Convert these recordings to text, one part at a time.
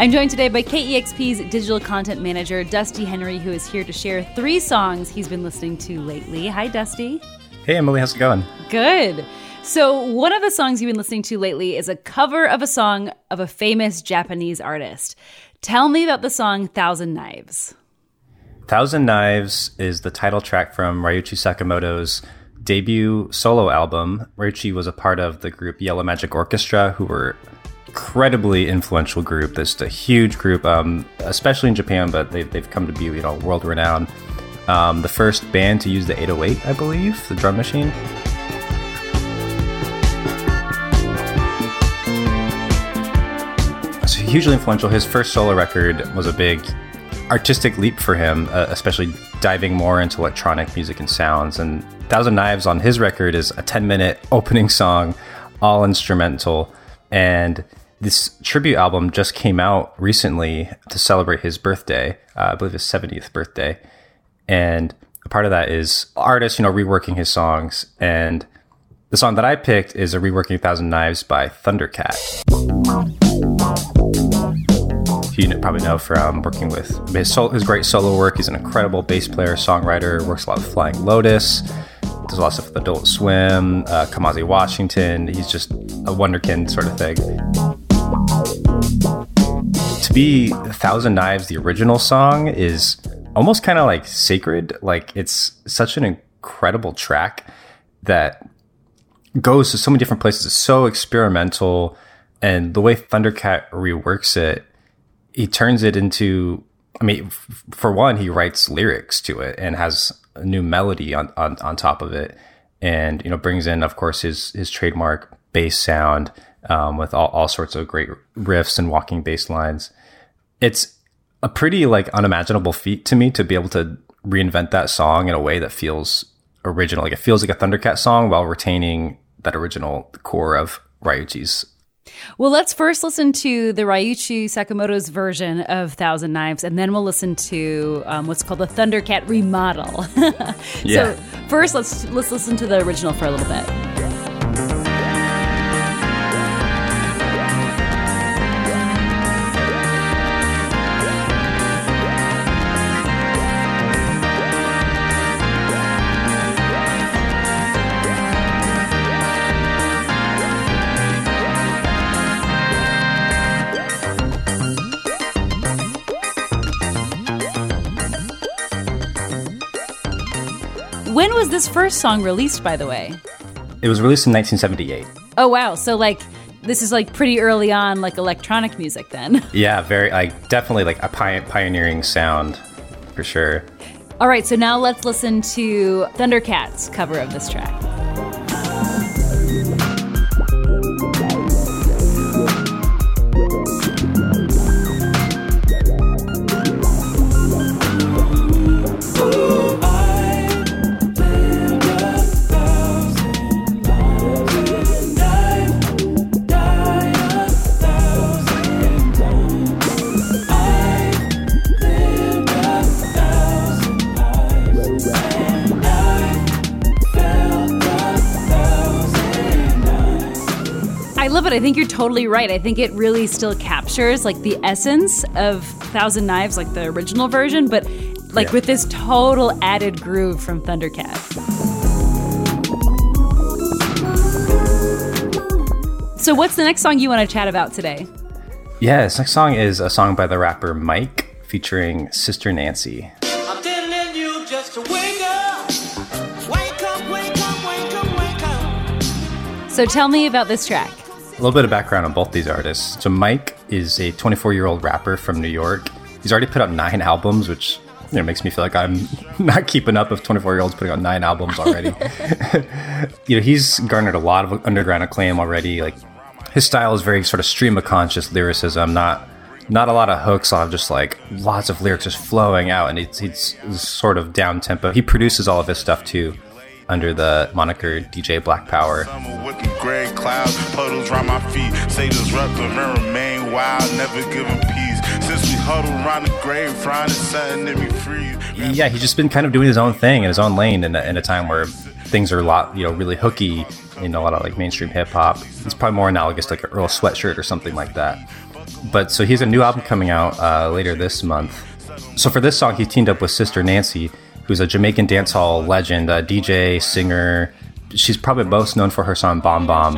I'm joined today by KEXP's digital content manager, Dusty Henry, who is here to share three songs he's been listening to lately. Hi, Dusty. Hey, Emily, how's it going? Good. So, one of the songs you've been listening to lately is a cover of a song of a famous Japanese artist. Tell me about the song Thousand Knives. Thousand Knives is the title track from Ryuichi Sakamoto's debut solo album. Ryuichi was a part of the group Yellow Magic Orchestra, who were incredibly influential group. This is a huge group, um, especially in Japan, but they've, they've come to be you know world renowned. Um, the first band to use the 808, I believe, the drum machine. So hugely influential. His first solo record was a big artistic leap for him, uh, especially diving more into electronic music and sounds. And Thousand Knives on his record is a 10 minute opening song, all instrumental. And this tribute album just came out recently to celebrate his birthday, uh, I believe his 70th birthday. And a part of that is artists, you know, reworking his songs. And the song that I picked is a reworking Thousand Knives by Thundercat. You probably know from working with his, his great solo work. He's an incredible bass player, songwriter, works a lot with Flying Lotus, does a lot of stuff with Adult Swim, uh, Kamasi Washington. He's just a wonderkin sort of thing. To be A Thousand Knives, the original song, is almost kind of like sacred. Like it's such an incredible track that goes to so many different places. It's so experimental. And the way Thundercat reworks it, he turns it into I mean, f- for one, he writes lyrics to it and has a new melody on, on, on top of it. And, you know, brings in, of course, his, his trademark bass sound, um, with all, all sorts of great riffs and walking bass lines. It's a pretty like unimaginable feat to me to be able to reinvent that song in a way that feels original. Like it feels like a Thundercat song while retaining that original core of Ryuichi's well, let's first listen to the Ryuichi Sakamoto's version of Thousand Knives, and then we'll listen to um, what's called the Thundercat remodel. yeah. So first, let's let's listen to the original for a little bit. When was this first song released, by the way? It was released in 1978. Oh, wow. So, like, this is like pretty early on, like electronic music then. Yeah, very, like, definitely like a pioneering sound for sure. All right, so now let's listen to Thundercat's cover of this track. But I think you're totally right. I think it really still captures like the essence of Thousand Knives, like the original version, but like yeah. with this total added groove from Thundercat. So, what's the next song you want to chat about today? Yeah, this next song is a song by the rapper Mike featuring Sister Nancy. So tell me about this track. A little bit of background on both these artists. So Mike is a 24 year old rapper from New York. He's already put out nine albums, which you know makes me feel like I'm not keeping up with 24 year olds putting out nine albums already. you know, he's garnered a lot of underground acclaim already. Like his style is very sort of stream of conscious lyricism, not not a lot of hooks. Have just like lots of lyrics just flowing out, and it's it's, sort of down tempo. He produces all of his stuff too, under the moniker DJ Black Power. Gray clouds, puddles around my feet. Say disruptive and remain wild, never giving peace. Since we huddle around the grave, trying to set me free. Yeah, he's just been kind of doing his own thing in his own lane in a, in a time where things are a lot, you know, really hooky in a lot of like mainstream hip hop. It's probably more analogous to like an Earl Sweatshirt or something like that. But so he has a new album coming out uh, later this month. So for this song, he teamed up with Sister Nancy, who's a Jamaican dancehall legend, uh, a DJ, singer. She's probably most known for her song Bam Bam.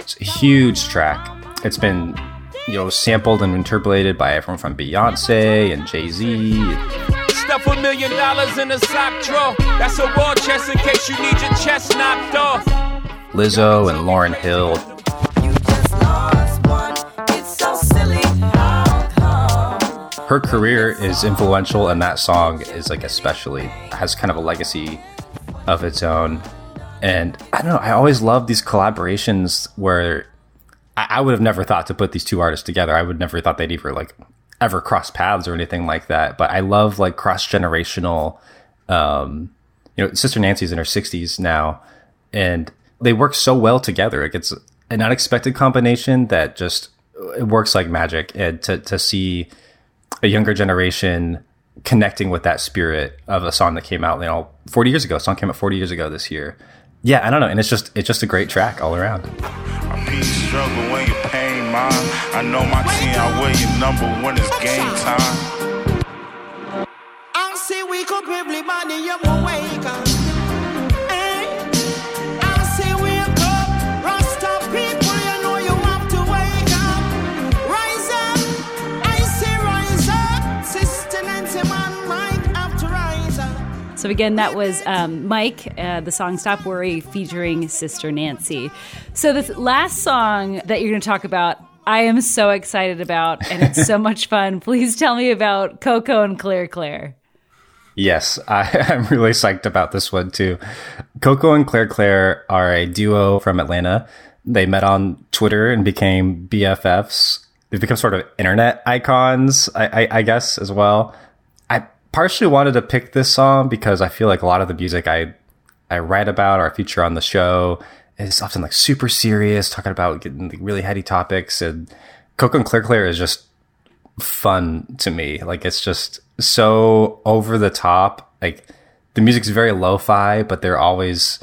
It's a huge track. It's been you know, sampled and interpolated by everyone from Beyonce and Jay Z. Stuff a million dollars in a sock drawer. That's a war chest in case you need your chest knocked off. Lizzo and Lauryn Hill. Her career is influential, and that song is like especially has kind of a legacy of its own. And I don't know, I always love these collaborations where I, I would have never thought to put these two artists together. I would never thought they'd ever like ever cross paths or anything like that. But I love like cross generational. Um, you know, Sister Nancy's in her sixties now, and they work so well together. Like it's an unexpected combination that just it works like magic. And to to see a younger generation connecting with that spirit of a song that came out, you know, 40 years ago. A song came out 40 years ago this year. Yeah, I don't know, and it's just it's just a great track all around struggle when you pain mine. I know my team, I wear your number when it's game time. I see we could probably money, you wake up. So again, that was um, Mike, uh, the song "Stop Worry" featuring Sister Nancy. So this last song that you're going to talk about, I am so excited about, and it's so much fun. Please tell me about Coco and Clair Claire. Yes, I, am really psyched about this one too. Coco and Clair Clair are a duo from Atlanta. They met on Twitter and became BFFs. They've become sort of internet icons, I, I, I guess, as well I partially wanted to pick this song because I feel like a lot of the music I I write about or feature on the show is often like super serious, talking about getting really heady topics. And Coco and Clair Clair is just fun to me. Like it's just so over the top. Like the music's very lo-fi, but they're always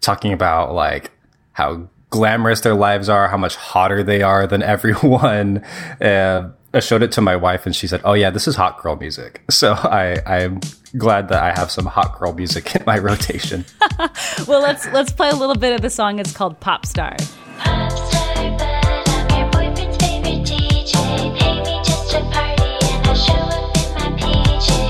talking about like how glamorous their lives are, how much hotter they are than everyone. Uh, I showed it to my wife and she said, "Oh yeah, this is hot girl music." So I I'm glad that I have some hot girl music in my rotation. well, let's let's play a little bit of the song. It's called Pop Star. Pop Star I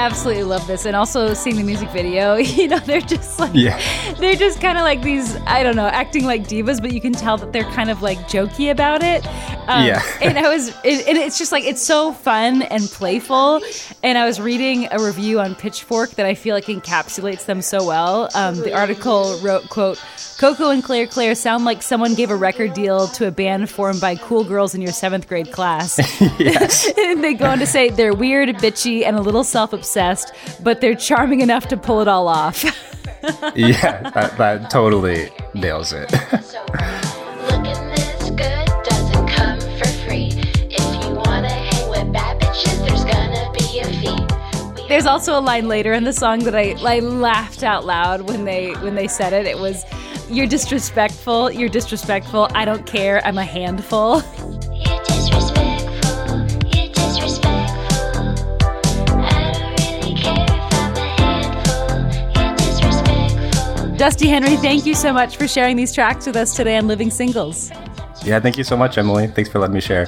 absolutely love this, and also seeing the music video. You know, they're just like, yeah. they're just kind of like these. I don't know, acting like divas, but you can tell that they're kind of like jokey about it. Um, yeah, and I was, it, and it's just like it's so fun and playful. And I was reading a review on Pitchfork that I feel like encapsulates them so well. Um, the article wrote, "quote." Coco and Clair Clair sound like someone gave a record deal to a band formed by cool girls in your seventh grade class. and they go on to say they're weird, bitchy, and a little self obsessed, but they're charming enough to pull it all off. yeah, that, that totally nails it. There's also a line later in the song that I, I laughed out loud when they when they said it. It was you're disrespectful. You're disrespectful. I don't care. I'm a handful. Dusty Henry, thank you so much for sharing these tracks with us today on Living Singles. Yeah, thank you so much, Emily. Thanks for letting me share.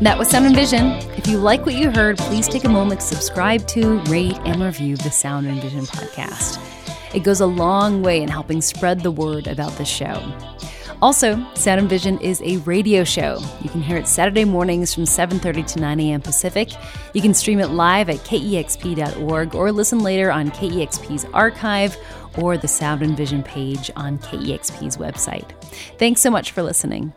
That was Sound and Vision. If you like what you heard, please take a moment to subscribe to, rate, and review the Sound and Vision podcast. It goes a long way in helping spread the word about the show. Also, Sound and Vision is a radio show. You can hear it Saturday mornings from 7:30 to 9 a.m. Pacific. You can stream it live at kexp.org or listen later on KEXP's archive or the Sound and Vision page on KEXP's website. Thanks so much for listening.